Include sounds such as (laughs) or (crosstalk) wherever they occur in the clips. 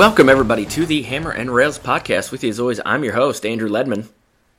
Welcome, everybody, to the Hammer and Rails podcast. With you, as always, I'm your host, Andrew Ledman.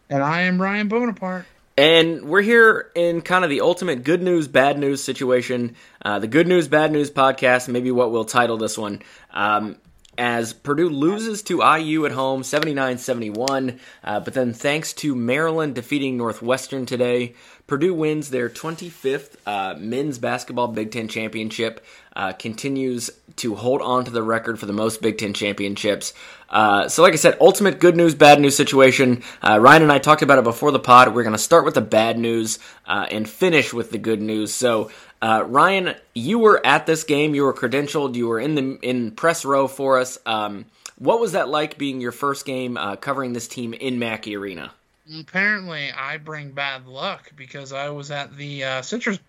And I am Ryan Bonaparte. And we're here in kind of the ultimate good news, bad news situation. Uh, the good news, bad news podcast, maybe what we'll title this one. Um, as Purdue loses to IU at home 79 71. Uh, but then, thanks to Maryland defeating Northwestern today, Purdue wins their 25th uh, men's basketball Big Ten championship, uh, continues to hold on to the record for the most Big Ten championships. Uh, so, like I said, ultimate good news, bad news situation. Uh, Ryan and I talked about it before the pod. We're going to start with the bad news uh, and finish with the good news. So, uh, Ryan, you were at this game. You were credentialed. You were in the in press row for us. Um, what was that like being your first game uh, covering this team in Mackey Arena? Apparently, I bring bad luck because I was at the uh, Citrus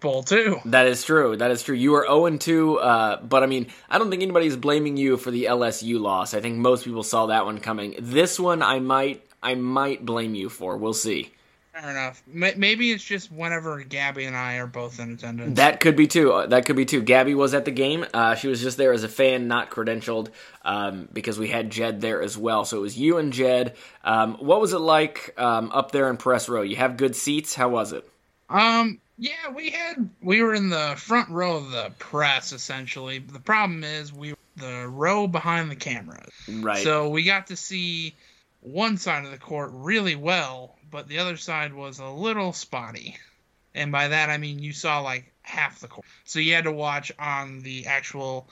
Bowl too. That is true. That is true. You were 0 2, uh, but I mean, I don't think anybody's blaming you for the LSU loss. I think most people saw that one coming. This one, I might, I might blame you for. We'll see. Fair enough. Maybe it's just whenever Gabby and I are both in attendance. That could be too. Uh, that could be too. Gabby was at the game. Uh, she was just there as a fan, not credentialed, um, because we had Jed there as well. So it was you and Jed. Um, what was it like um, up there in press row? You have good seats. How was it? Um. Yeah, we had we were in the front row of the press essentially. The problem is we were the row behind the cameras. Right. So we got to see one side of the court really well but the other side was a little spotty. And by that I mean you saw like half the court. So you had to watch on the actual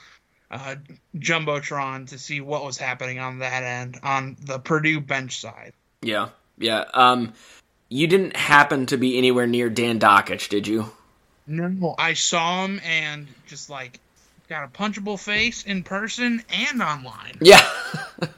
uh, jumbotron to see what was happening on that end on the Purdue bench side. Yeah, yeah. Um, you didn't happen to be anywhere near Dan Dakich, did you? No, I saw him and just like got a punchable face in person and online. Yeah. (laughs)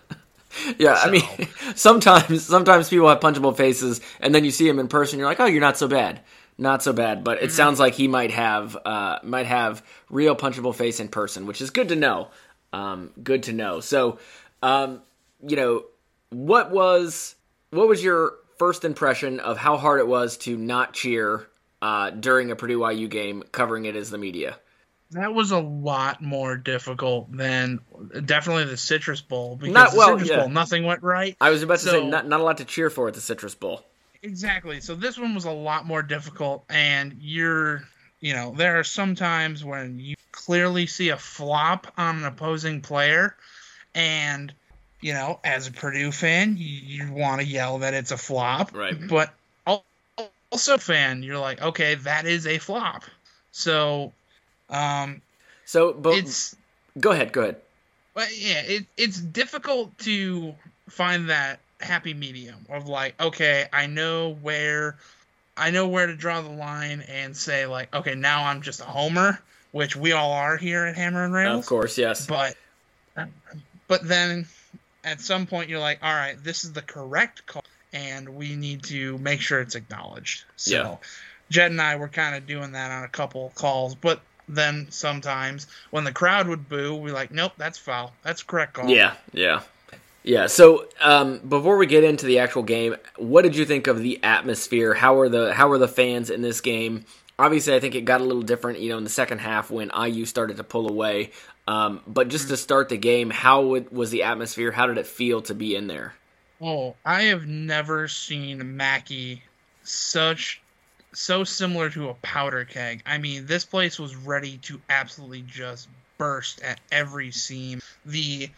(laughs) yeah, so. I mean, (laughs) sometimes sometimes people have punchable faces, and then you see him in person, you're like, oh, you're not so bad, not so bad. But it mm-hmm. sounds like he might have uh, might have real punchable face in person, which is good to know. Um, good to know. So, um, you know, what was what was your first impression of how hard it was to not cheer uh, during a Purdue IU game, covering it as the media? That was a lot more difficult than definitely the Citrus Bowl because not, well, Citrus yeah. Bowl nothing went right. I was about to say not not a lot to cheer for at the Citrus Bowl. Exactly. So this one was a lot more difficult, and you're you know there are some times when you clearly see a flop on an opposing player, and you know as a Purdue fan you, you want to yell that it's a flop, right? But also fan you're like okay that is a flop. So um, so, but it's go ahead, go ahead. But yeah, it, it's difficult to find that happy medium of like, okay, I know where, I know where to draw the line and say like, okay, now I'm just a homer, which we all are here at Hammer and Rails. Of course, yes. But, but then at some point you're like, all right, this is the correct call, and we need to make sure it's acknowledged. So, yeah. Jed and I were kind of doing that on a couple calls, but then sometimes when the crowd would boo, we're like, nope, that's foul. That's correct call. Yeah, yeah. Yeah. So um, before we get into the actual game, what did you think of the atmosphere? How were the how were the fans in this game? Obviously, I think it got a little different, you know, in the second half when IU started to pull away. Um, but just to start the game, how would, was the atmosphere? How did it feel to be in there? Oh, I have never seen Mackey such so similar to a powder keg. I mean, this place was ready to absolutely just burst at every seam. The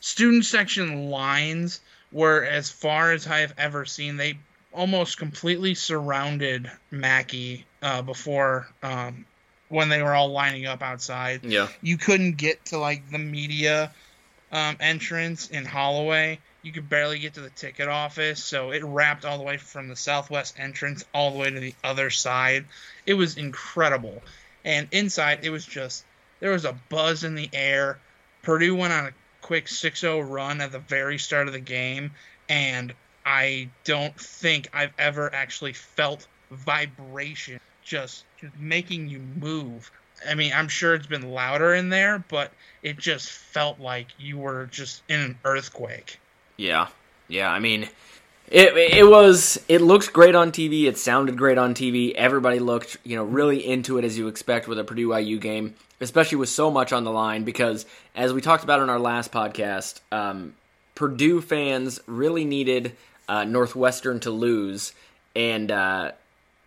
student section lines were as far as I've ever seen. They almost completely surrounded Mackey uh, before um, when they were all lining up outside. Yeah, you couldn't get to like the media um, entrance in Holloway you could barely get to the ticket office, so it wrapped all the way from the southwest entrance all the way to the other side. It was incredible. And inside, it was just there was a buzz in the air. Purdue went on a quick 6-0 run at the very start of the game, and I don't think I've ever actually felt vibration just, just making you move. I mean, I'm sure it's been louder in there, but it just felt like you were just in an earthquake. Yeah, yeah. I mean, it it was it looked great on TV. It sounded great on TV. Everybody looked you know really into it as you expect with a Purdue IU game. especially with so much on the line. Because as we talked about in our last podcast, um, Purdue fans really needed uh, Northwestern to lose and uh,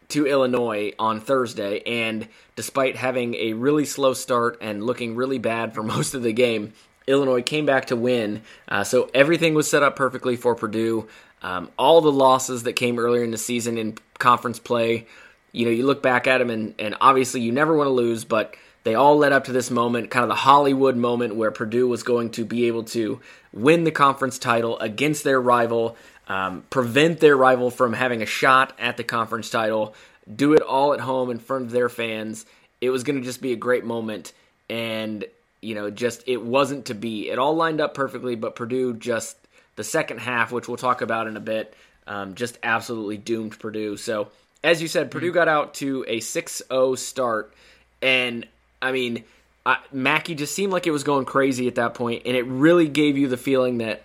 to Illinois on Thursday. And despite having a really slow start and looking really bad for (laughs) most of the game, Illinois came back to win. Uh, so everything was set up perfectly for Purdue. Um, all the losses that came earlier in the season in conference play, you know, you look back at them and, and obviously you never want to lose, but they all led up to this moment, kind of the Hollywood moment where Purdue was going to be able to win the conference title against their rival, um, prevent their rival from having a shot at the conference title, do it all at home in front of their fans. It was going to just be a great moment. And you know, just it wasn't to be. It all lined up perfectly, but Purdue just the second half, which we'll talk about in a bit, um, just absolutely doomed Purdue. So, as you said, Purdue got out to a 6-0 start, and I mean, I, Mackey just seemed like it was going crazy at that point, and it really gave you the feeling that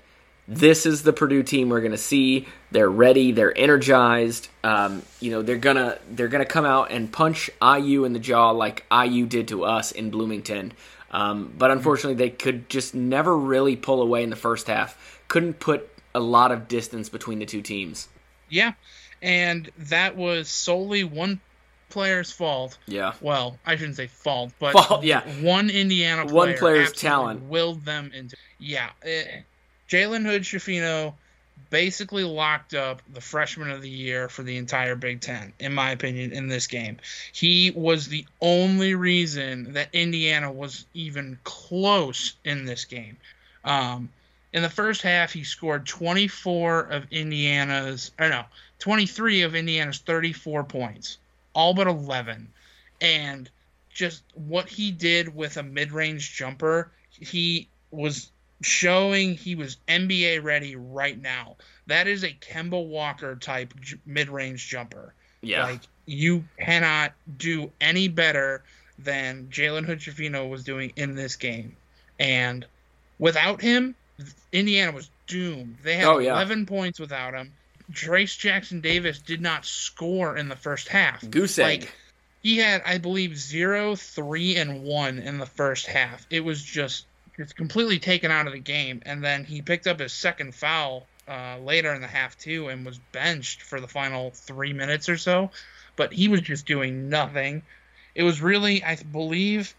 this is the Purdue team we're going to see. They're ready. They're energized. Um, you know, they're gonna they're gonna come out and punch IU in the jaw like IU did to us in Bloomington. Um, but unfortunately, they could just never really pull away in the first half. Couldn't put a lot of distance between the two teams. Yeah, and that was solely one player's fault. Yeah. Well, I shouldn't say fault, but fault. Yeah. One Indiana player one player's talent willed them into. Yeah, eh, Jalen Hood Schifino basically locked up the freshman of the year for the entire Big Ten, in my opinion, in this game. He was the only reason that Indiana was even close in this game. Um, in the first half, he scored 24 of Indiana's, or no, 23 of Indiana's 34 points, all but 11. And just what he did with a mid range jumper, he was showing he was NBA ready right now. That is a Kemba Walker type j- mid-range jumper. Yeah. Like you cannot do any better than Jalen Hood was doing in this game. And without him, Indiana was doomed. They had oh, yeah. 11 points without him. Trayce Jackson Davis did not score in the first half. Goose egg. Like, he had, I believe, zero, three, and one in the first half. It was just it's completely taken out of the game. And then he picked up his second foul uh, later in the half too, and was benched for the final three minutes or so. But he was just doing nothing. It was really, I believe,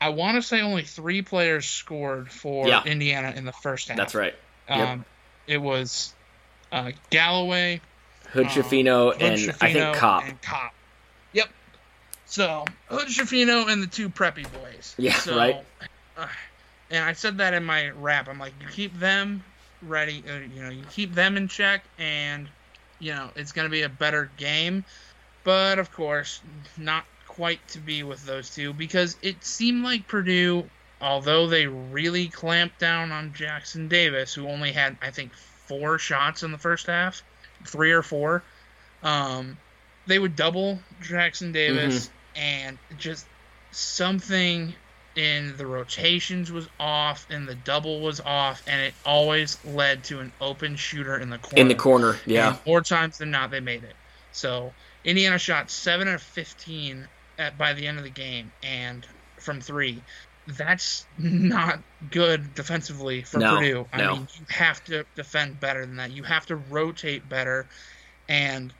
I want to say only three players scored for yeah. Indiana in the first half. That's right. Yep. Um, it was uh, Galloway, Hood um, and I think Kopp. And Kopp. Yep. So Hood Schifino and the two preppy boys. Yeah, so, right. Uh, and I said that in my rap. I'm like, you keep them ready, uh, you know, you keep them in check, and you know it's going to be a better game. But of course, not quite to be with those two because it seemed like Purdue, although they really clamped down on Jackson Davis, who only had I think four shots in the first half, three or four. Um, they would double Jackson Davis mm-hmm. and just something in the rotations was off and the double was off and it always led to an open shooter in the corner. In the corner, yeah. And more times than not they made it. So Indiana shot 7 out of 15 at, by the end of the game and from 3. That's not good defensively for no, Purdue. I no. mean, you have to defend better than that. You have to rotate better and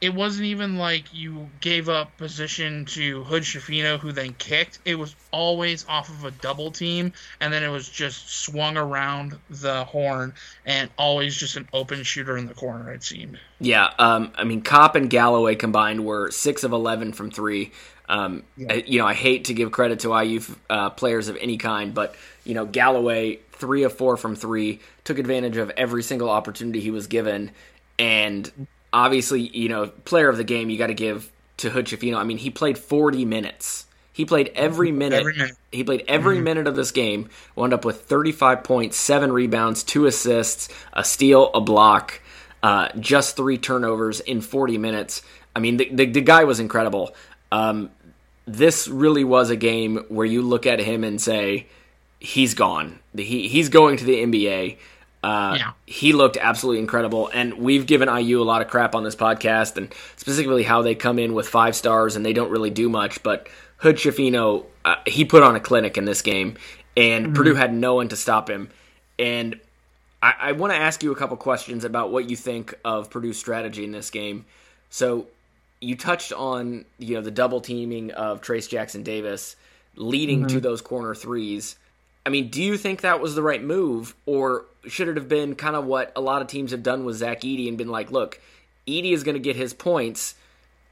it wasn't even like you gave up position to Hood Schifino, who then kicked. It was always off of a double team, and then it was just swung around the horn, and always just an open shooter in the corner. It seemed. Yeah, um, I mean, Kopp and Galloway combined were six of eleven from three. Um, yeah. I, you know, I hate to give credit to IU uh, players of any kind, but you know, Galloway three of four from three took advantage of every single opportunity he was given, and obviously, you know, player of the game, you got to give to Hood Schifino. I mean, he played 40 minutes. He played every minute. Every minute. He played every mm-hmm. minute of this game. Wound up with 35 points, seven rebounds, two assists, a steal, a block, uh, just three turnovers in 40 minutes. I mean, the, the, the guy was incredible. Um, this really was a game where you look at him and say, he's gone. He, he's going to the NBA. Uh, yeah. He looked absolutely incredible, and we've given IU a lot of crap on this podcast, and specifically how they come in with five stars and they don't really do much. But Hood Schifino, uh, he put on a clinic in this game, and mm-hmm. Purdue had no one to stop him. And I, I want to ask you a couple questions about what you think of Purdue's strategy in this game. So you touched on you know the double teaming of Trayce Jackson Davis leading mm-hmm. to those corner threes. I mean, do you think that was the right move, or should it have been kind of what a lot of teams have done with Zach Edey and been like, look, Edey is going to get his points.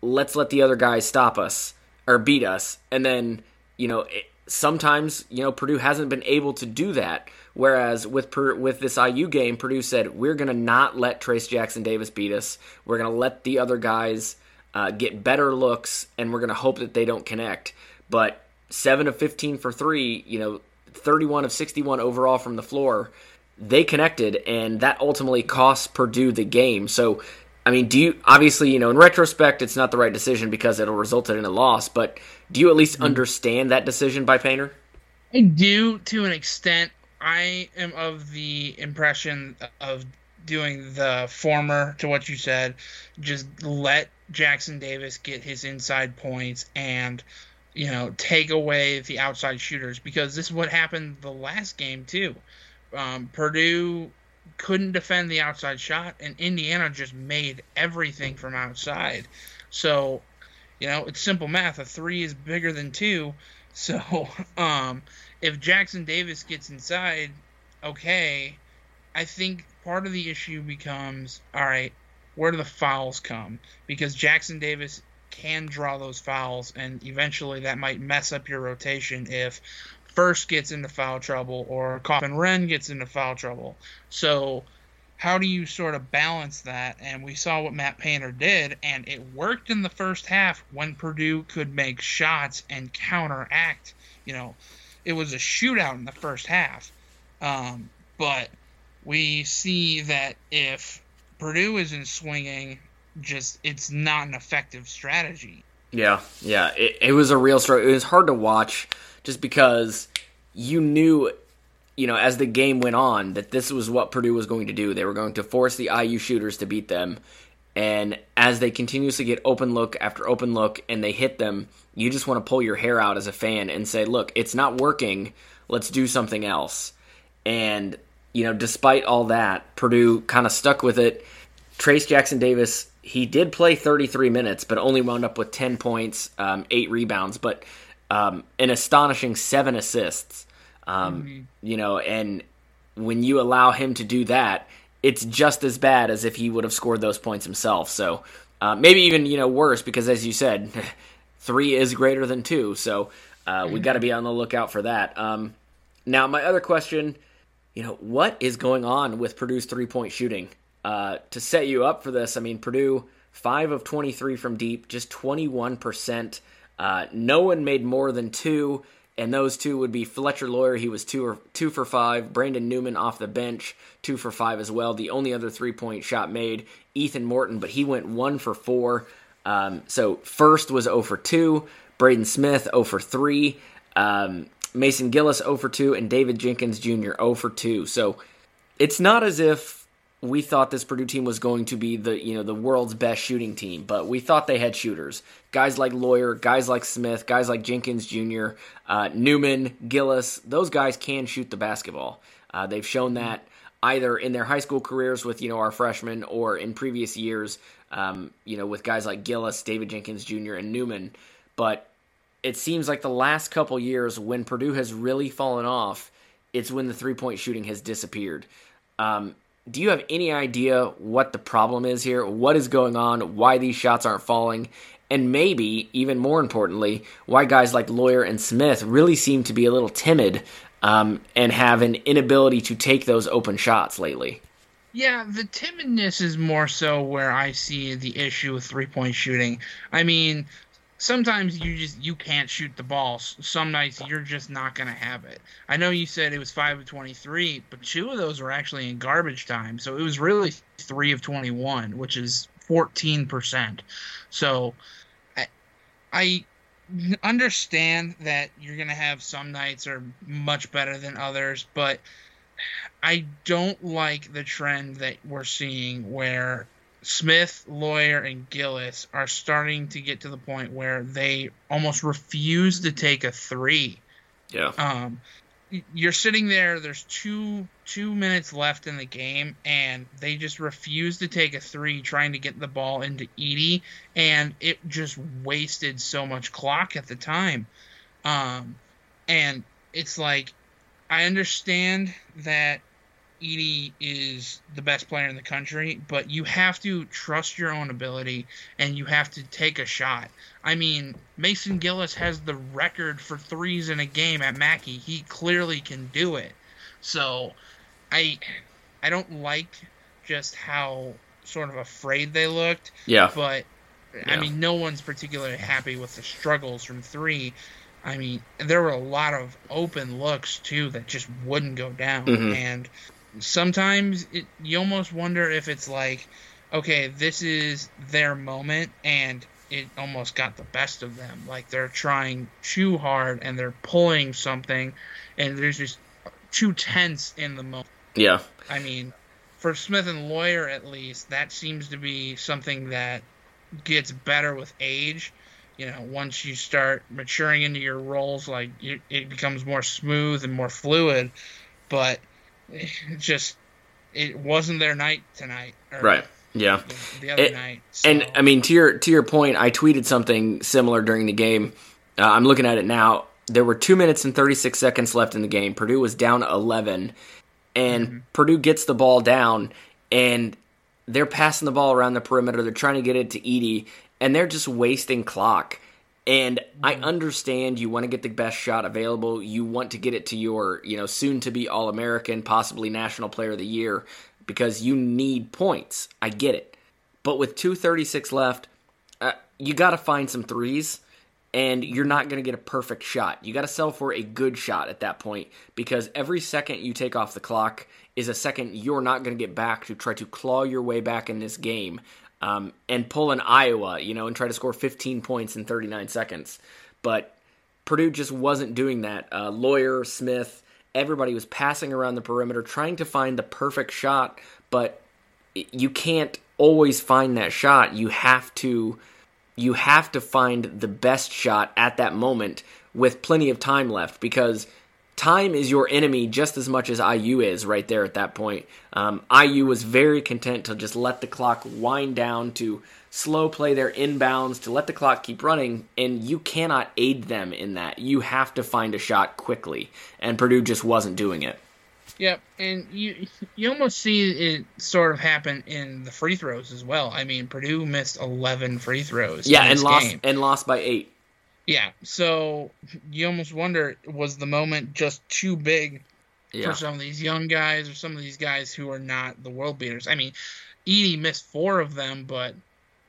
Let's let the other guys stop us or beat us, and then you know it, sometimes you know Purdue hasn't been able to do that. Whereas with with this IU game, Purdue said we're going to not let Trayce Jackson Davis beat us. We're going to let the other guys uh, get better looks, and we're going to hope that they don't connect. But seven of fifteen for three, you know, thirty-one of sixty-one overall from the floor. They connected, and that ultimately cost Purdue the game. So I mean, do you obviously, you know, in retrospect, it's not the right decision because it'll result in a loss, but do you at least mm-hmm. understand that decision by Painter? I do to an extent. I am of the impression of doing the former to what you said. Just let Jackson Davis get his inside points and, you know, take away the outside shooters because this is what happened the last game, too. Um, Purdue couldn't defend the outside shot, and Indiana just made everything from outside. So, you know, it's simple math. A three is bigger than two. (laughs) So, um, if Jackson Davis gets inside, okay, I think part of the issue becomes all right, where do the fouls come? Because Jackson Davis can draw those fouls, and eventually that might mess up your rotation if Furst gets into foul trouble or Kaufman Renn gets into foul trouble. So how do you sort of balance that? And we saw what Matt Painter did, and it worked in the first half when Purdue could make shots and counteract. You know, it was a shootout in the first half. Um, but we see that if Purdue isn't swinging, just it's not an effective strategy. Yeah, yeah, it, it was a real struggle. It was hard to watch just because you knew, you know, as the game went on, that this was what Purdue was going to do. They were going to force the IU shooters to beat them. And as they continuously get open look after open look and they hit them, you just want to pull your hair out as a fan and say, look, it's not working. Let's do something else. And, you know, despite all that, Purdue kind of stuck with it. Trayce Jackson Davis, he did play 33 minutes, but only wound up with 10 points, um, eight rebounds. But um, an astonishing seven assists. Um, mm-hmm. You know, and when you allow him to do that, it's just as bad as if he would have scored those points himself. So uh, maybe even you know worse because, as you said, (laughs) three is greater than two. So uh, mm-hmm. we got to be on the lookout for that. Um, now, my other question, you know, what is going on with Purdue's three point shooting? Uh, to set you up for this, I mean, Purdue five of twenty three from deep, just twenty one percent. Uh, no one made more than two, and those two would be Fletcher Loyer, He was two or two for five. Brandon Newman off the bench, two for five as well. The only other three point shot made, Ethan Morton, but he went one for four. Um, so Furst was 0 for two. Braden Smith 0 for three. Um, Mason Gillis 0 for two, and David Jenkins Jr. 0 for two. So it's not as if we thought this Purdue team was going to be the you know the world's best shooting team, but we thought they had shooters, guys like Loyer, guys like Smith, guys like Jenkins Jr., uh, Newman, Gillis. Those guys can shoot the basketball. Uh, they've shown that either in their high school careers with you know our freshmen or in previous years, um, you know with guys like Gillis, David Jenkins Jr., and Newman. But it seems like the last couple years when Purdue has really fallen off, it's when the three point shooting has disappeared. Um, do you have any idea what the problem is here? What is going on? Why these shots aren't falling? And maybe, even more importantly, why guys like Loyer and Smith really seem to be a little timid um, and have an inability to take those open shots lately. Yeah, the timidness is more so where I see the issue with three point shooting. I mean, sometimes you just you can't shoot the ball. Some nights you're just not gonna have it. I know you said it was five of twenty three, but two of those were actually in garbage time, so it was really three of twenty one, which is fourteen percent. So I, I understand that you're gonna have some nights are much better than others, but I don't like the trend that we're seeing where Smith, Loyer, and Gillis are starting to get to the point where they almost refuse to take a three. Yeah. Um, you're sitting there. There's two two minutes left in the game, and they just refuse to take a three, trying to get the ball into Edey, and it just wasted so much clock at the time. Um, and it's like I understand that Edey is the best player in the country, but you have to trust your own ability and you have to take a shot. I mean, Mason Gillis has the record for threes in a game at Mackey. He clearly can do it. So, I I don't like just how sort of afraid they looked. Yeah. But I Yeah. mean, no one's particularly happy with the struggles from three. I mean, there were a lot of open looks too that just wouldn't go down, Mhm. and sometimes it, you almost wonder if it's like, okay, this is their moment, and it almost got the best of them. Like they're trying too hard and they're pulling something, and there's just too tense in the moment. Yeah. I mean, for Smith and Loyer at least, that seems to be something that gets better with age. You know, once you start maturing into your roles, like it becomes more smooth and more fluid. But it (laughs) just it wasn't their night tonight, Right. Yeah. you the other It- night. And I mean, to your to your point, I tweeted something similar during the game. Uh, I'm looking at it now. There were two minutes and 36 seconds left in the game. Purdue was down 11, and Mm-hmm. Purdue gets the ball down, and they're passing the ball around the perimeter. They're trying to get it to Edey, and they're just wasting clock. And I Mm-hmm. understand you want to get the best shot available. You want to get it to your, you know, soon to be All American, possibly National Player of the Year, because you need points. I get it. But with 236 left, uh, you got to find some threes, and you're not going to get a perfect shot. You got to sell for a good shot at that point because every second you take off the clock is a second you're not going to get back to try to claw your way back in this game um, and pull an Iowa, you know, and try to score 15 points in 39 seconds. But Purdue just wasn't doing that. Uh, Loyer, Smith, everybody was passing around the perimeter trying to find the perfect shot, but you can't always find that shot. You have to you have to find the best shot at that moment with plenty of time left because time is your enemy just as much as IU is right there at that point. Um, IU was very content to just let the clock wind down to slow play their inbounds to let the clock keep running and you cannot aid them in that. You have to find a shot quickly and Purdue just wasn't doing it. Yep, and you you almost see it sort of happen in the free throws as well. I mean, Purdue missed eleven free throws. Yeah, in and lost game. and lost by 8. Yeah, so you almost wonder was the moment just too big Yeah. for some of these young guys or some of these guys who are not the world beaters. I mean, Edey missed four of them, but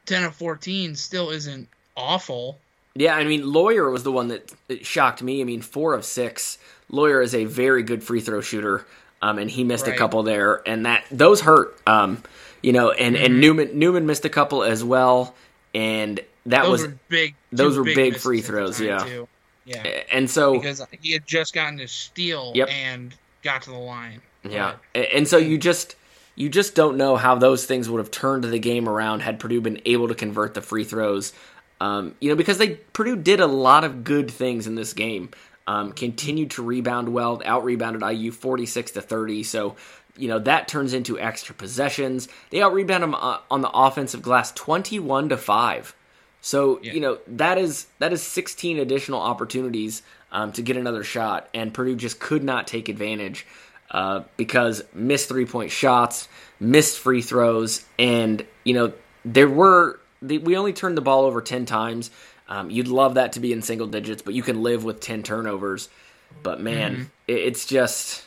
ten of fourteen still isn't awful. Yeah, I mean, Loyer was the one that shocked me. I mean, four of six. Loyer is a very good free throw shooter, um, and he missed a couple there, and that those hurt. Um, you know, and Mm-hmm. and Newman Newman missed a couple as well, and that Those was were big. those were big misses free throws, yeah. too. Yeah, and so because he had just gotten to steal Yep. and got to the line. Yeah, A- and so you just you just don't know how those things would have turned the game around had Purdue been able to convert the free throws. Um, you know, because they Purdue did a lot of good things in this game. Um, continued to rebound well, out rebounded IU forty six to thirty. So you know that turns into extra possessions. They out rebound them uh, on the offensive glass twenty one to five. So Yeah. you know that is that is 16 additional opportunities um, to get another shot, and Purdue just could not take advantage uh, because missed three point shots, missed free throws, and you know there were the, we only turned the ball over 10 times. Um, you'd love that to be in single digits, but you can live with 10 turnovers. But man, it, it's just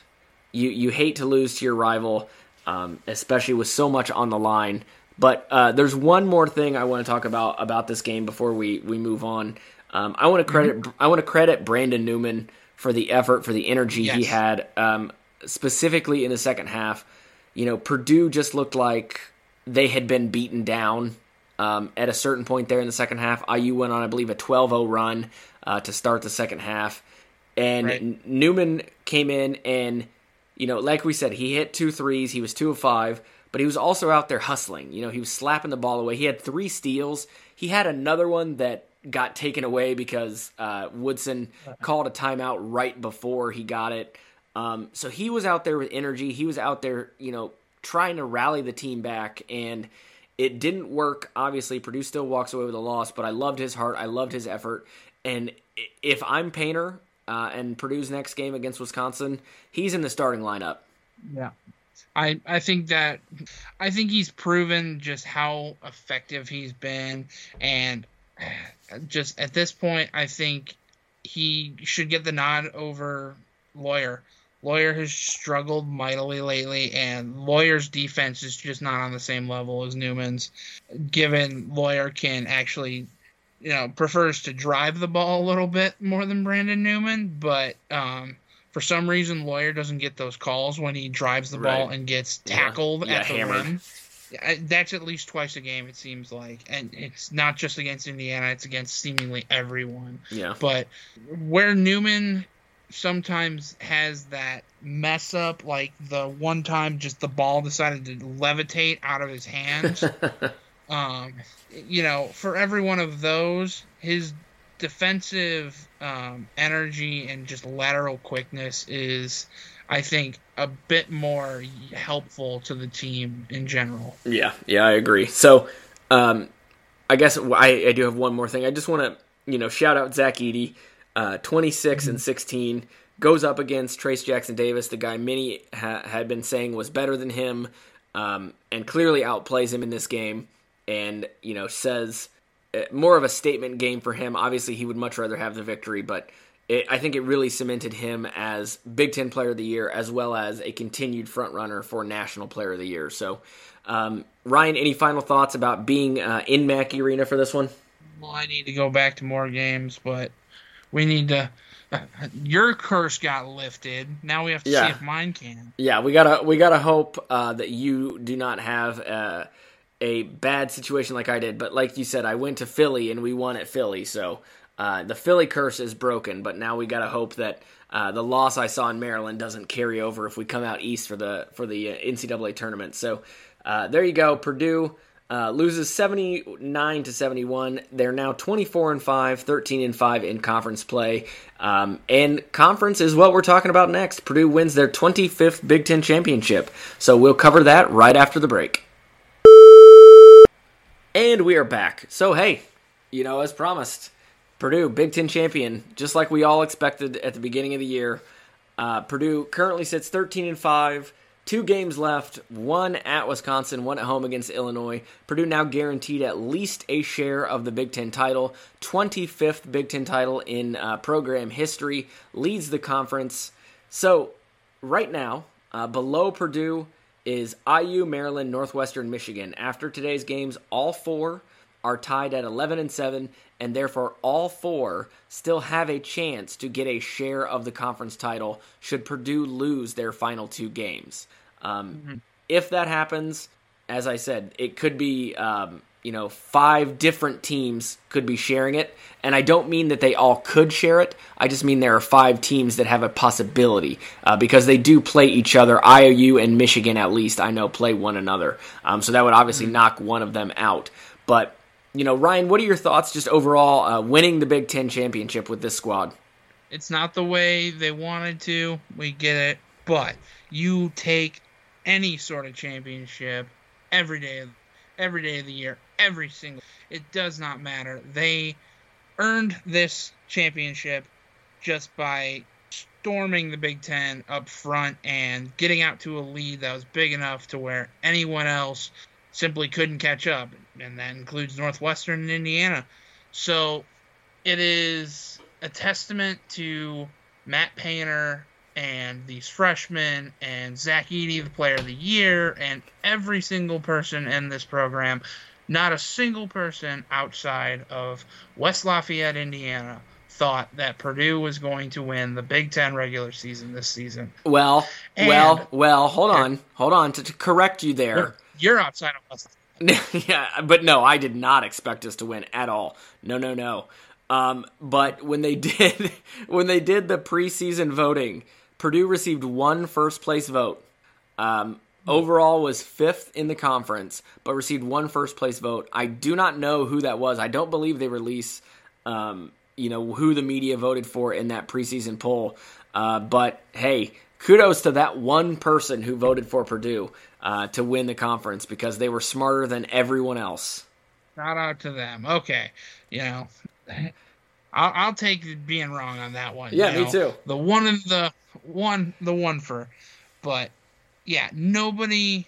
you you hate to lose to your rival, um, especially with so much on the line. But uh, there's one more thing I want to talk about about this game before we we move on. Um, I want to credit I want to credit Brandon Newman for the effort, for the energy he had, um, specifically in the second half. You know, Purdue just looked like they had been beaten down um, at a certain point there in the second half. IU went on, I believe, a 12-0 run uh, to start the second half, and Right. Newman came in and you know, like we said, he hit two threes. He was two of five, but he was also out there hustling. You know, he was slapping the ball away. He had three steals. He had another one that got taken away because uh, Woodson called a timeout right before he got it. Um, so he was out there with energy. He was out there, you know, trying to rally the team back, and it didn't work. Obviously, Purdue still walks away with a loss, but I loved his heart. I loved his effort. And if I'm Painter uh, and Purdue's next game against Wisconsin, he's in the starting lineup. Yeah. I, I think that I think he's proven just how effective he's been and just at this point I think he should get the nod over Loyer. Loyer has struggled mightily lately, and Loyer's defense is just not on the same level as Newman's. Given Loyer can actually, you know, prefers to drive the ball a little bit more than Brandon Newman, but um, for some reason Loyer doesn't get those calls when he drives the ball and gets tackled Yeah, at the hammered. rim. That's at least twice a game, it seems like, and it's not just against Indiana; it's against seemingly everyone. Yeah. But where Newman sometimes has that mess up, like the one time just the ball decided to levitate out of his hands. (laughs) um, you know, for every one of those, his defensive um, energy and just lateral quickness is, I think, a bit more helpful to the team in general. Yeah, yeah, I agree. So, um, I guess I, I do have one more thing. I just want to, you know, shout out Zach Edey, uh, 26 and 16, goes up against Trayce Jackson Davis, the guy many ha- had been saying was better than him, um, and clearly outplays him in this game, and you know says more of a statement game for him. Obviously, he would much rather have the victory, but. It, I think it really cemented him as Big Ten Player of the Year, as well as a continued front runner for National Player of the Year. So, um, Ryan, any final thoughts about being uh, in Mackey Arena for this one? Well, I need to go back to more games, but we need to. (laughs) Your curse got lifted. Now we have to Yeah. see if mine can. Yeah, we gotta we gotta hope uh, that you do not have uh, a bad situation like I did. But like you said, I went to Philly and we won at Philly, so uh, the Philly curse is broken. But now we gotta hope that uh, the loss I saw in Maryland doesn't carry over if we come out east for the for the uh, NCAA tournament. So uh, there you go, Purdue. Uh, loses 79 to 71. They're now 24 and 5, 13 and 5 in conference play. Um, and conference is what we're talking about next. Purdue wins their 25th Big Ten championship. So we'll cover that right after the break. And we are back. So, hey, you know, as promised, Purdue, Big Ten champion, just like we all expected at the beginning of the year. Uh, Purdue currently sits 13 and 5, two games left, one at Wisconsin, one at home against Illinois. Purdue now guaranteed at least a share of the Big Ten title, 25th Big Ten title in uh, program history, leads the conference. So, right now, uh, below Purdue is IU, Maryland, Northwestern, Michigan. After today's games, all four are tied at 11 and 7 and therefore all four still have a chance to get a share of the conference title should Purdue lose their final two games. Um, If that happens, as I said, it could be um, you know five different teams could be sharing it, and I don't mean that they all could share it. I just mean there are five teams that have a possibility uh, because they do play each other. IOU and Michigan, at least I know, play one another. Um, so that would obviously knock one of them out, but you know, Ryan, what are your thoughts just overall uh, winning the Big Ten championship with this squad? It's not the way they wanted to. We get it. But you take any sort of championship every day of every day of the year, every single it does not matter. They earned this championship just by storming the Big Ten up front and getting out to a lead that was big enough to where anyone else simply couldn't catch up. And that includes Northwestern and Indiana. So it is a testament to Matt Painter and these freshmen and Zach Edey, the player of the year, and every single person in this program. Not a single person outside of West Lafayette, Indiana, thought that Purdue was going to win the Big Ten regular season this season. Well, And- well, well. Hold on, hold on. To, to correct you there, You're outside of West. (laughs) yeah, but no, I did not expect us to win at all. No, no, no. Um, but when they (laughs) did, when they did the preseason voting, Purdue received one first place vote. Um, overall was fifth in the conference, but received one first place vote. I do not know who that was. I don't believe they release, um, you know, who the media voted for in that preseason poll. Uh, but hey, kudos to that one person who voted for Purdue uh, to win the conference because they were smarter than everyone else. Shout out to them. Okay, you know, (laughs) I'll, I'll take being wrong on that one. Yeah, you me too. The one of the one, the one for, but yeah, nobody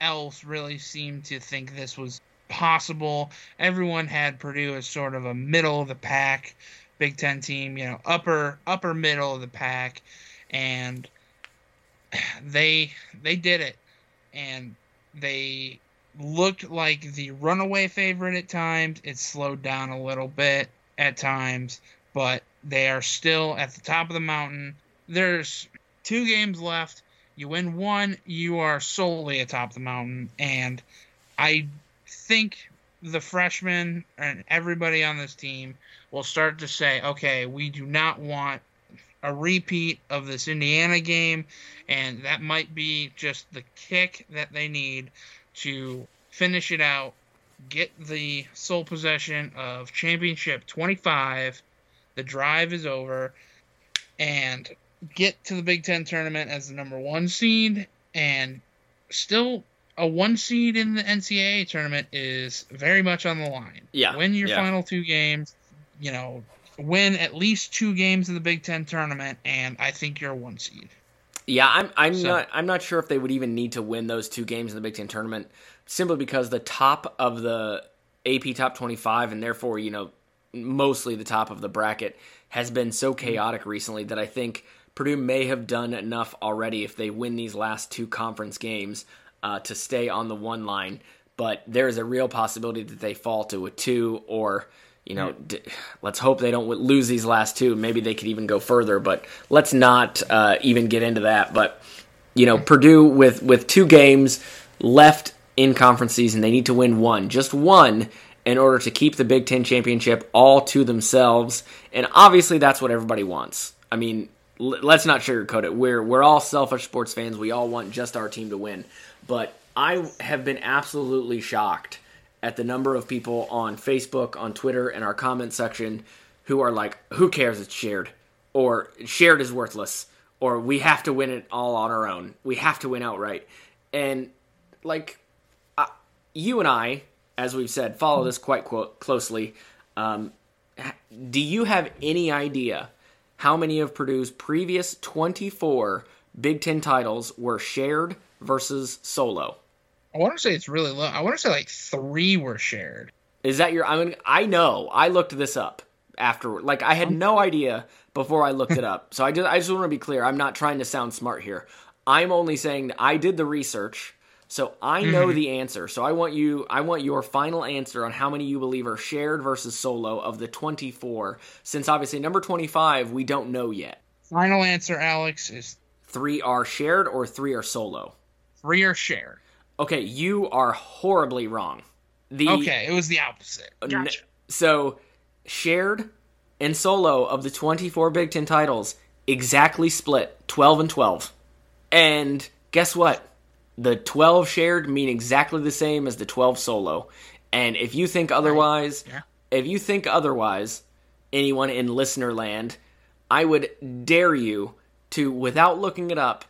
else really seemed to think this was possible. Everyone had Purdue as sort of a middle of the pack Big Ten team, you know, upper upper middle of the pack, and (sighs) they they did it, and they looked like the runaway favorite at times. It slowed down a little bit at times, but they are still at the top of the mountain. There's two games left. You win one, you are solely atop the mountain, and I think the freshmen and everybody on this team will start to say, okay, we do not want a repeat of this Indiana game, and that might be just the kick that they need to finish it out, get the sole possession of championship 25. The drive is over, and get to the Big Ten tournament as the number one seed, and still a one seed in the NCAA tournament is very much on the line. Yeah, Win your yeah. final two games, you know, win at least two games in the Big Ten tournament, and I think you're a one seed. Yeah, I'm I'm So- not I'm not sure if they would even need to win those two games in the Big Ten tournament simply because the top of the AP top 25 and therefore you know mostly the top of the bracket has been so chaotic recently that I think Purdue may have done enough already if they win these last two conference games uh, to stay on the one line. But there is a real possibility that they fall to a two or you know, d- let's hope they don't lose these last two. Maybe they could even go further, but let's not uh, even get into that. But you know, Purdue with with two games left in conference season, they need to win one, just one, in order to keep the Big Ten championship all to themselves. And obviously, that's what everybody wants. I mean, let's not sugarcoat it. We're we're all selfish sports fans. We all want just our team to win. But I have been absolutely shocked at the number of people on Facebook, on Twitter, and our comment section who are like, "Who cares? It's shared," or "Shared is worthless," or "We have to win it all on our own. We have to win outright." And like, you and I, as we've said, follow this quite closely. Um, do you have any idea how many of Purdue's previous 24 Big Ten titles were shared versus solo? I want to say it's really low. I want to say like three were shared. Is that your? I mean, I know. I looked this up afterward. Like I had no idea before I looked it up. So I just I just want to be clear. I'm not trying to sound smart here. I'm only saying that I did the research, so I know mm-hmm. the answer. So I want you. I want your final answer on how many you believe are shared versus solo of the 24. Since obviously number 25 we don't know yet. Final answer, Alex, is Three are shared or three are solo. three are shared. Okay, you are horribly wrong. The Okay, it was the opposite. N- So, shared and solo of the 24 Big Ten titles exactly split 12 and 12. And guess what? The 12 shared mean exactly the same as the 12 solo. And if you think otherwise, Yeah. if you think otherwise, anyone in listener land, I would dare you to, without looking it up,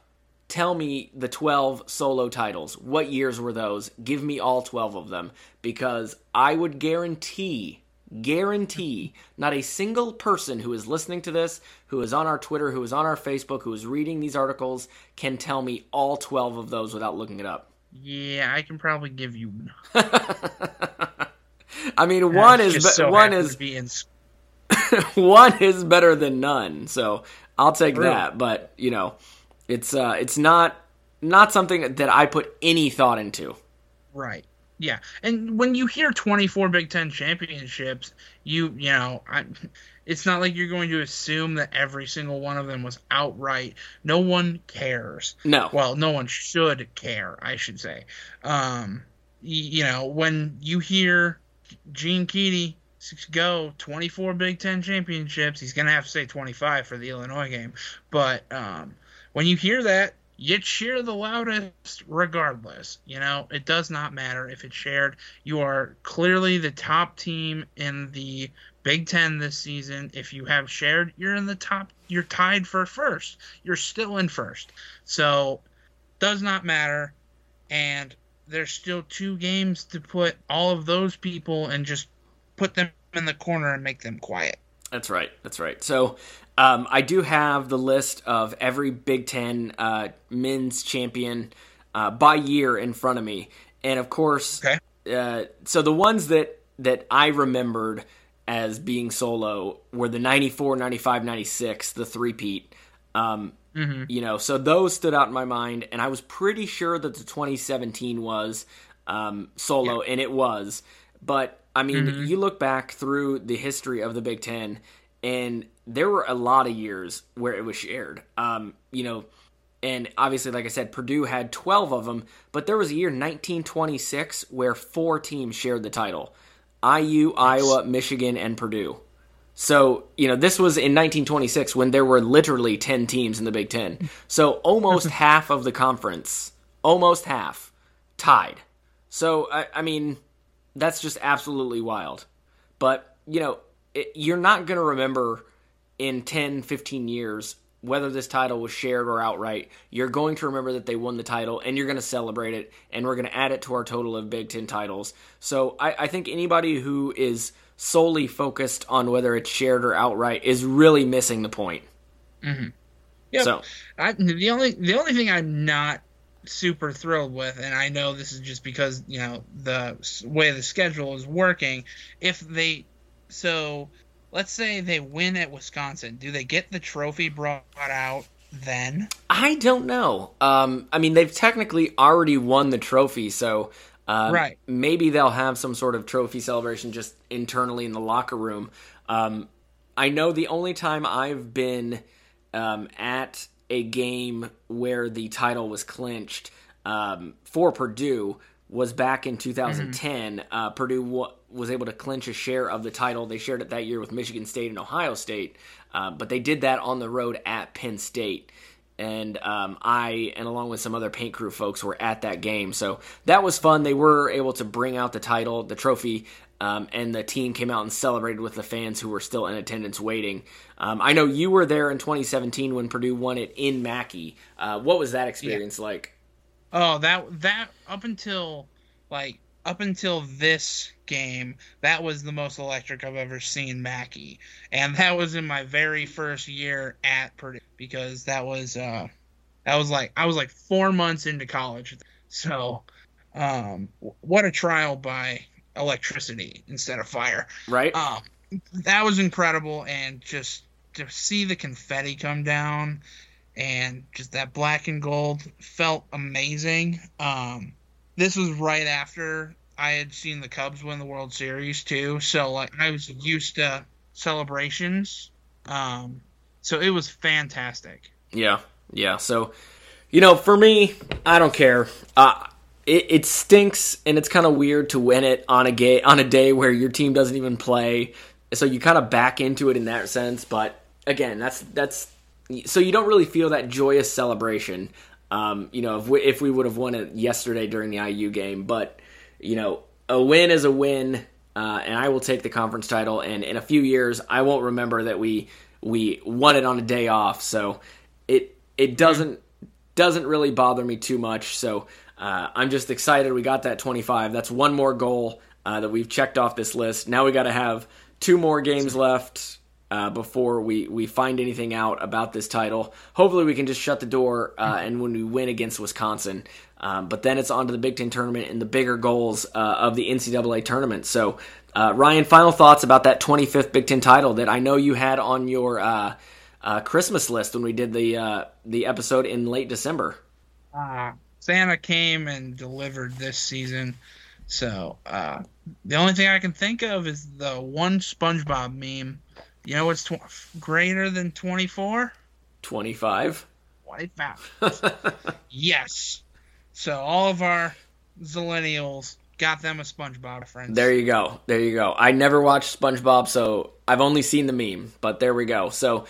tell me the 12 solo titles. What years were those? Give me all 12 of them. Because I would guarantee, guarantee, not a single person who is listening to this, who is on our Twitter, who is on our Facebook, who is reading these articles, can tell me all 12 of those without looking it up. Yeah, I can probably give you. (laughs) I mean, one is be- so one is in (laughs) one is better than none. So I'll take True. that. But you know, it's uh, it's not not something that I put any thought into. right. Yeah, and when you hear 24 Big Ten championships, you you know, I, it's not like you're going to assume that every single one of them was outright. No one cares. No, well no one should care i should say um y- you know when you hear gene keady go 24 big 10 championships he's gonna have to say 25 for the illinois game but um when you hear that you cheer the loudest regardless. You know, it does not matter if it's shared. You are clearly the top team in the Big Ten this season. If you have shared, you're in the top. You're tied for first. You're still in first. So, does not matter. And there's still two games to put all of those people and just put them in the corner and make them quiet. That's right. That's right. So um, I do have the list of every Big Ten uh, men's champion uh, by year in front of me, and of course, okay. uh, so the ones that that I remembered as being solo were the 94, 95, 96, the three-peat. Um, mm-hmm. You know, so those stood out in my mind, and I was pretty sure that the 2017 was um, solo, yeah. and it was. But I mean, mm-hmm. you look back through the history of the Big Ten, and there were a lot of years where it was shared. Um, you know, and obviously, like I said, Purdue had 12 of them, but there was a year 1926 where four teams shared the title IU. Iowa, Michigan, and Purdue. So, you know, this was in 1926 when there were literally 10 teams in the Big Ten. So, almost (laughs) half of the conference, almost half, tied. So, I, I mean, that's just absolutely wild. But, you know, it, you're not going to remember in 10, 15 years whether this title was shared or outright. You're going to remember that they won the title and you're going to celebrate it, and we're going to add it to our total of Big Ten titles. So I, I think anybody who is solely focused on whether it's shared or outright is really missing the point. Mm-hmm. Yeah. So I, the only the only thing I'm not super thrilled with, and I know this is just because you know the way the schedule is working. If they so let's say they win at Wisconsin, do they get the trophy brought out then? I don't know. Um, I mean, they've technically already won the trophy, so uh, right. maybe they'll have some sort of trophy celebration just internally in the locker room. Um, I know the only time I've been um, at a game where the title was clinched um, for Purdue was back in 2010. Mm-hmm. Uh, Purdue w- was able to clinch a share of the title. They shared it that year with Michigan State and Ohio State, uh, but they did that on the road at Penn State. And um, I, and along with some other paint crew folks, were at that game. So that was fun. They were able to bring out the title, the trophy, um, and the team came out and celebrated with the fans who were still in attendance waiting. Um, I know you were there in 2017 when Purdue won it in Mackey. Uh, what was that experience yeah. like? Oh, that that up until like up until this game, that was the most electric I've ever seen Mackey, and that was in my very first year at Purdue because that was uh that was like I was like four months into college, so um what a trial by electricity instead of fire, right? Um, that was incredible, and just to see the confetti come down and just that black and gold felt amazing. Um, this was right after I had seen the Cubs win the World Series too, so like I was used to celebrations. Um, so it was fantastic. Yeah, yeah. So, you know, for me, I don't care. Uh, it, it stinks, and it's kind of weird to win it on a ga- on a day where your team doesn't even play. So you kind of back into it in that sense. But again, that's that's so you don't really feel that joyous celebration. Um, you know, if we, if we would have won it yesterday during the IU game, but you know, a win is a win, uh, and I will take the conference title. And in a few years, I won't remember that we we won it on a day off. So it it doesn't doesn't really bother me too much. So uh, I'm just excited we got that 25. That's one more goal uh, that we've checked off this list. Now we got to have two more games left uh, before we, we find anything out about this title. Hopefully, we can just shut the door uh, and when we win against Wisconsin. Um, but then it's on to the Big Ten tournament and the bigger goals uh, of the NCAA tournament. So, uh, Ryan, final thoughts about that 25th Big Ten title that I know you had on your uh, uh, Christmas list when we did the the episode in late December. Santa came and delivered this season. So the only thing I can think of is the one SpongeBob meme you know what's tw- greater than 24? 25. 25. (laughs) yes. So all of our Zillennials got them a SpongeBob reference. There you go. There you go. I never watched SpongeBob, so I've only seen the meme, but there we go. So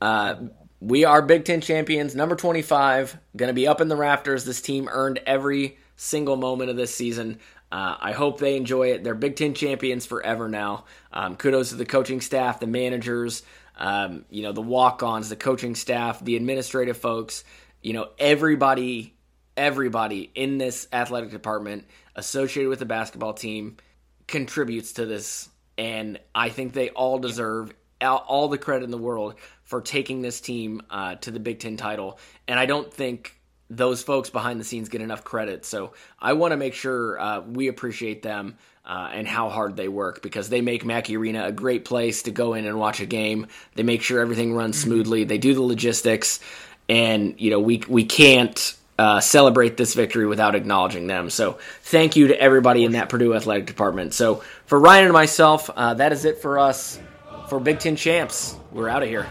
uh, we are Big Ten champions, number 25, going to be up in the rafters. This team earned every single moment of this season. Uh, I hope they enjoy it. They're Big Ten champions forever now. Um, kudos to the coaching staff, the managers, um, you know, the walk-ons, the coaching staff, the administrative folks. You know, everybody, everybody in this athletic department associated with the basketball team contributes to this, and I think they all deserve all the credit in the world for taking this team uh, to the Big Ten title. And I don't think those folks behind the scenes get enough credit. So I want to make sure uh, we appreciate them uh, and how hard they work because they make Mackey Arena a great place to go in and watch a game. They make sure everything runs mm-hmm. smoothly. They do the logistics, and you know we we can't. Uh, celebrate this victory without acknowledging them. So, thank you to everybody in that Purdue athletic department. So, for Ryan and myself, uh, that is it for us for Big Ten champs. We're out of here.